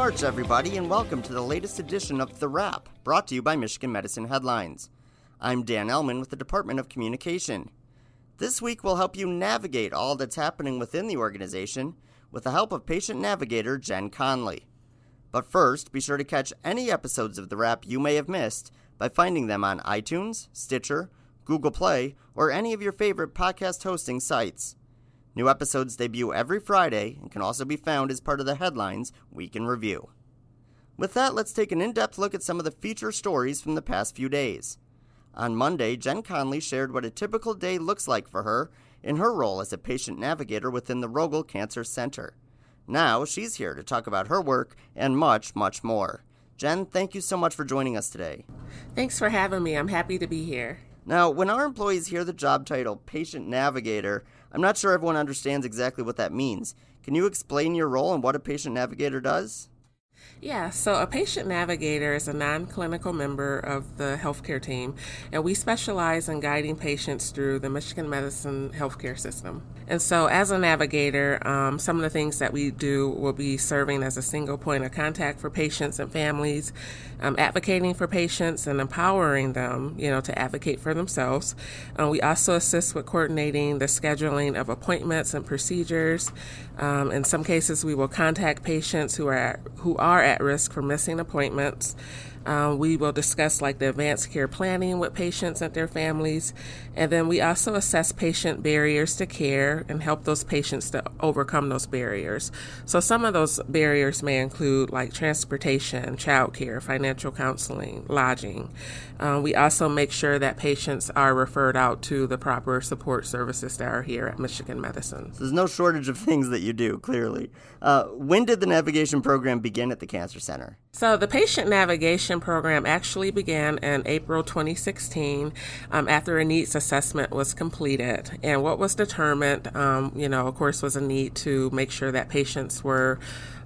March, everybody, and welcome to the latest edition of The Wrap, brought to you by Michigan Medicine Headlines. I'm Dan Ellman with the Department of Communication. This week, we'll help you navigate all that's happening within the organization with the help of patient navigator Jen Conley. But first, be sure to catch any episodes of The Wrap you may have missed by finding them on iTunes, Stitcher, Google Play, or any of your favorite podcast hosting sites. New episodes debut every Friday and can also be found as part of the Headlines Week in Review. With that, let's take an in depth look at some of the feature stories from the past few days. On Monday, Jen Conley shared what a typical day looks like for her in her role as a patient navigator within the Rogel Cancer Center. Now, she's here to talk about her work and much, much more. Jen, thank you so much for joining us today. Thanks for having me. I'm happy to be here. Now, when our employees hear the job title Patient Navigator, I'm not sure everyone understands exactly what that means. Can you explain your role and what a patient navigator does? Yeah, so a patient navigator is a non clinical member of the healthcare team, and we specialize in guiding patients through the Michigan Medicine healthcare system. And so, as a navigator, um, some of the things that we do will be serving as a single point of contact for patients and families, um, advocating for patients and empowering them, you know, to advocate for themselves. Um, we also assist with coordinating the scheduling of appointments and procedures. Um, in some cases, we will contact patients who are who are at risk for missing appointments. Um, we will discuss like the advanced care planning with patients and their families. And then we also assess patient barriers to care and help those patients to overcome those barriers. So some of those barriers may include like transportation, childcare, financial counseling, lodging. Uh, we also make sure that patients are referred out to the proper support services that are here at Michigan Medicine. So there's no shortage of things that you do, clearly. Uh, when did the navigation program begin at the Cancer Center? So the patient navigation program actually began in April 2016 um, after a needs assessment was completed. And what was determined, um, you know, of course, was a need to make sure that patients were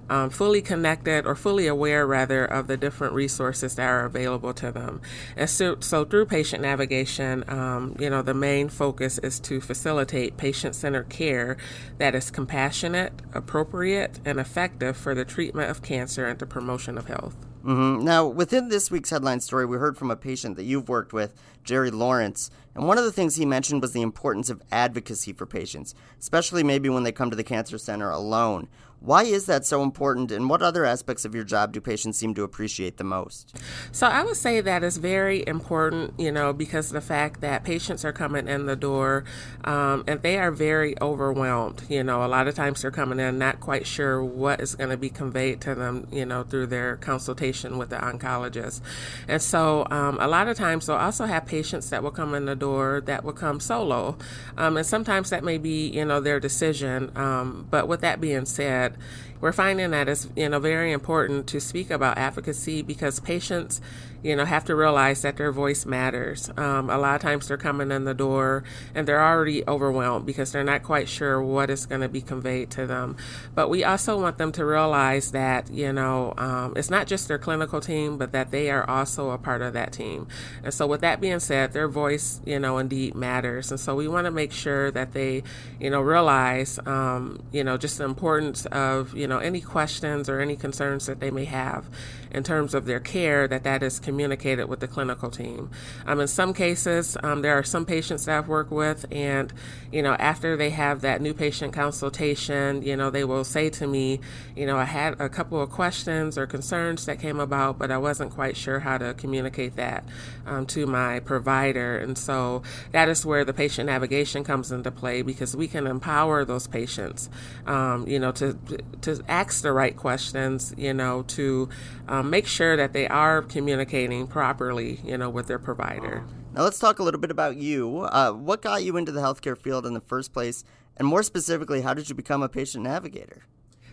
um, fully connected or fully aware, rather, of the different resources that are available to them. And so, so through patient navigation, um, you know, the main focus is to facilitate patient centered care that is compassionate, appropriate, and effective for the treatment of cancer and the promotion of health. Mm-hmm. Now, within this week's headline story, we heard from a patient that you've worked with, Jerry Lawrence, and one of the things he mentioned was the importance of advocacy for patients, especially maybe when they come to the cancer center alone. Why is that so important, and what other aspects of your job do patients seem to appreciate the most? So, I would say that is very important, you know, because the fact that patients are coming in the door um, and they are very overwhelmed. You know, a lot of times they're coming in not quite sure what is going to be conveyed to them, you know, through their consultation with the oncologist. And so, um, a lot of times they'll also have patients that will come in the door that will come solo. Um, and sometimes that may be, you know, their decision. Um, but with that being said, we're finding that it's you know very important to speak about advocacy because patients you know, have to realize that their voice matters. Um, a lot of times they're coming in the door and they're already overwhelmed because they're not quite sure what is going to be conveyed to them. But we also want them to realize that, you know, um, it's not just their clinical team, but that they are also a part of that team. And so, with that being said, their voice, you know, indeed matters. And so, we want to make sure that they, you know, realize, um, you know, just the importance of, you know, any questions or any concerns that they may have in terms of their care, that that is communicated with the clinical team. Um, in some cases, um, there are some patients that I've worked with, and you know, after they have that new patient consultation, you know, they will say to me, you know, I had a couple of questions or concerns that came about, but I wasn't quite sure how to communicate that um, to my provider, and so that is where the patient navigation comes into play because we can empower those patients, um, you know, to to ask the right questions, you know, to um, make sure that they are communicating properly, you know, with their provider. Now let's talk a little bit about you. Uh, what got you into the healthcare field in the first place, and more specifically, how did you become a patient navigator?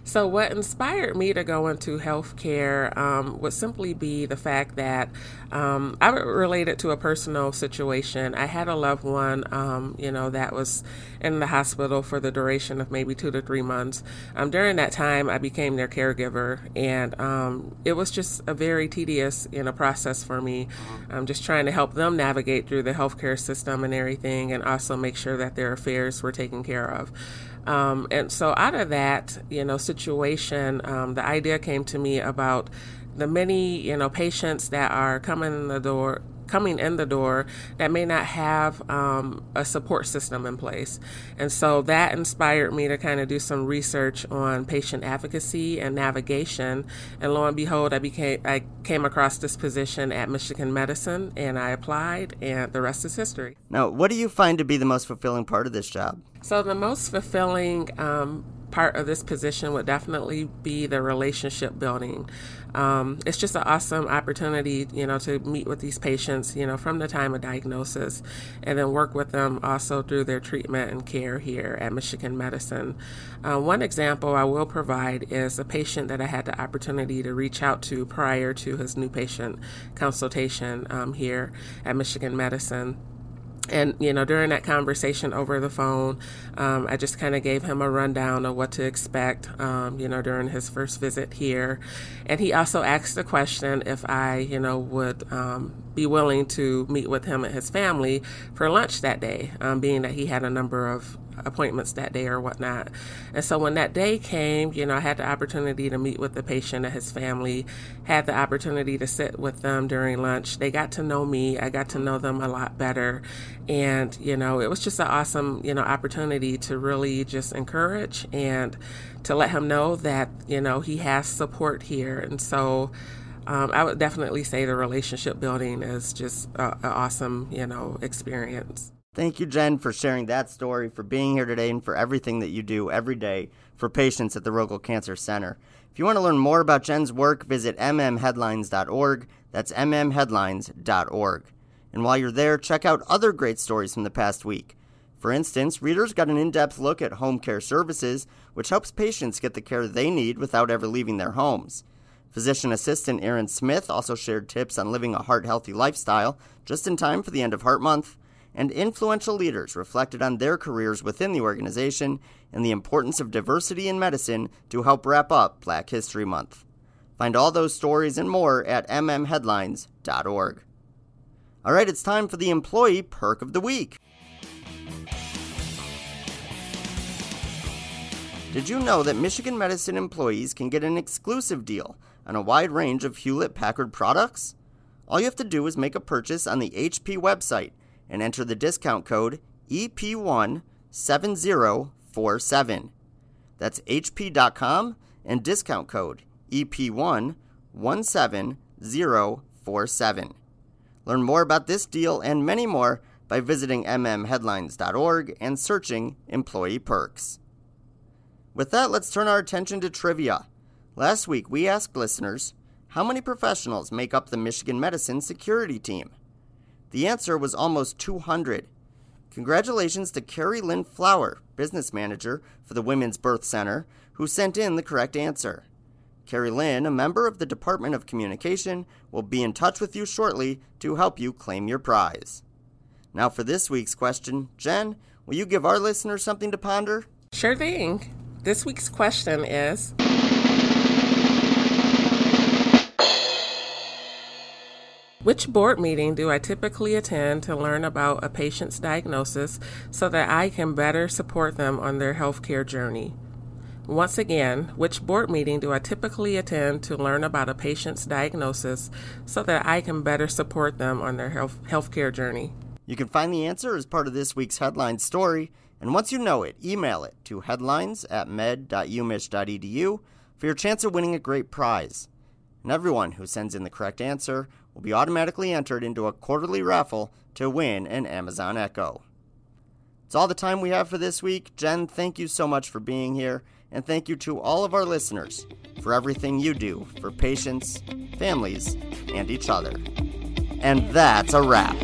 So, what inspired me to go into healthcare um, would simply be the fact that um, I related to a personal situation. I had a loved one, um, you know, that was in the hospital for the duration of maybe two to three months. Um, during that time, I became their caregiver, and um, it was just a very tedious, you know, process for me. I'm just trying to help them navigate through the healthcare system and everything, and also make sure that their affairs were taken care of. Um, and so out of that, you know, situation, um, the idea came to me about the many, you know, patients that are coming in the door coming in the door that may not have um, a support system in place. And so that inspired me to kind of do some research on patient advocacy and navigation. And lo and behold, I became I came across this position at Michigan Medicine and I applied and the rest is history. Now, what do you find to be the most fulfilling part of this job? So the most fulfilling um, part of this position would definitely be the relationship building. Um, it's just an awesome opportunity, you know, to meet with these patients, you know, from the time of diagnosis, and then work with them also through their treatment and care here at Michigan Medicine. Uh, one example I will provide is a patient that I had the opportunity to reach out to prior to his new patient consultation um, here at Michigan Medicine and you know during that conversation over the phone um, i just kind of gave him a rundown of what to expect um, you know during his first visit here. And he also asked the question if i you know would um, be willing to meet with him and his family for lunch that day um, being that he had a number of appointments that day or whatnot. And so when that day came, you know, I had the opportunity to meet with the patient and his family, had the opportunity to sit with them during lunch. They got to know me, I got to know them a lot better. And, you know, it was just an awesome, you know, opportunity to really just encourage and to let him know that, you know, he has support here. And so, um, I would definitely say the relationship building is just an awesome, you know, experience. Thank you, Jen, for sharing that story, for being here today, and for everything that you do every day for patients at the Rogel Cancer Center. If you want to learn more about Jen's work, visit mmheadlines.org. That's mmheadlines.org. And while you're there, check out other great stories from the past week. For instance, readers got an in depth look at home care services, which helps patients get the care they need without ever leaving their homes. Physician assistant Aaron Smith also shared tips on living a heart healthy lifestyle just in time for the end of Heart Month and influential leaders reflected on their careers within the organization and the importance of diversity in medicine to help wrap up Black History Month. Find all those stories and more at mmheadlines.org. All right, it's time for the Employee Perk of the Week. Did you know that Michigan Medicine employees can get an exclusive deal on a wide range of Hewlett Packard products? All you have to do is make a purchase on the HP website and enter the discount code EP17047. That's HP.com and discount code EP17047. Learn more about this deal and many more by visiting mmheadlines.org and searching Employee Perks. With that, let's turn our attention to trivia. Last week, we asked listeners how many professionals make up the Michigan Medicine security team? The answer was almost 200. Congratulations to Carrie Lynn Flower, business manager for the Women's Birth Center, who sent in the correct answer. Carrie Lynn, a member of the Department of Communication, will be in touch with you shortly to help you claim your prize. Now, for this week's question, Jen, will you give our listeners something to ponder? Sure thing. This week's question is Which board meeting do I typically attend to learn about a patient's diagnosis so that I can better support them on their healthcare journey? Once again, which board meeting do I typically attend to learn about a patient's diagnosis so that I can better support them on their health healthcare journey? You can find the answer as part of this week's headline story, and once you know it, email it to headlines at med.umich.edu for your chance of winning a great prize. And everyone who sends in the correct answer will be automatically entered into a quarterly raffle to win an Amazon Echo. It's all the time we have for this week. Jen, thank you so much for being here, and thank you to all of our listeners for everything you do for patients, families, and each other. And that's a wrap.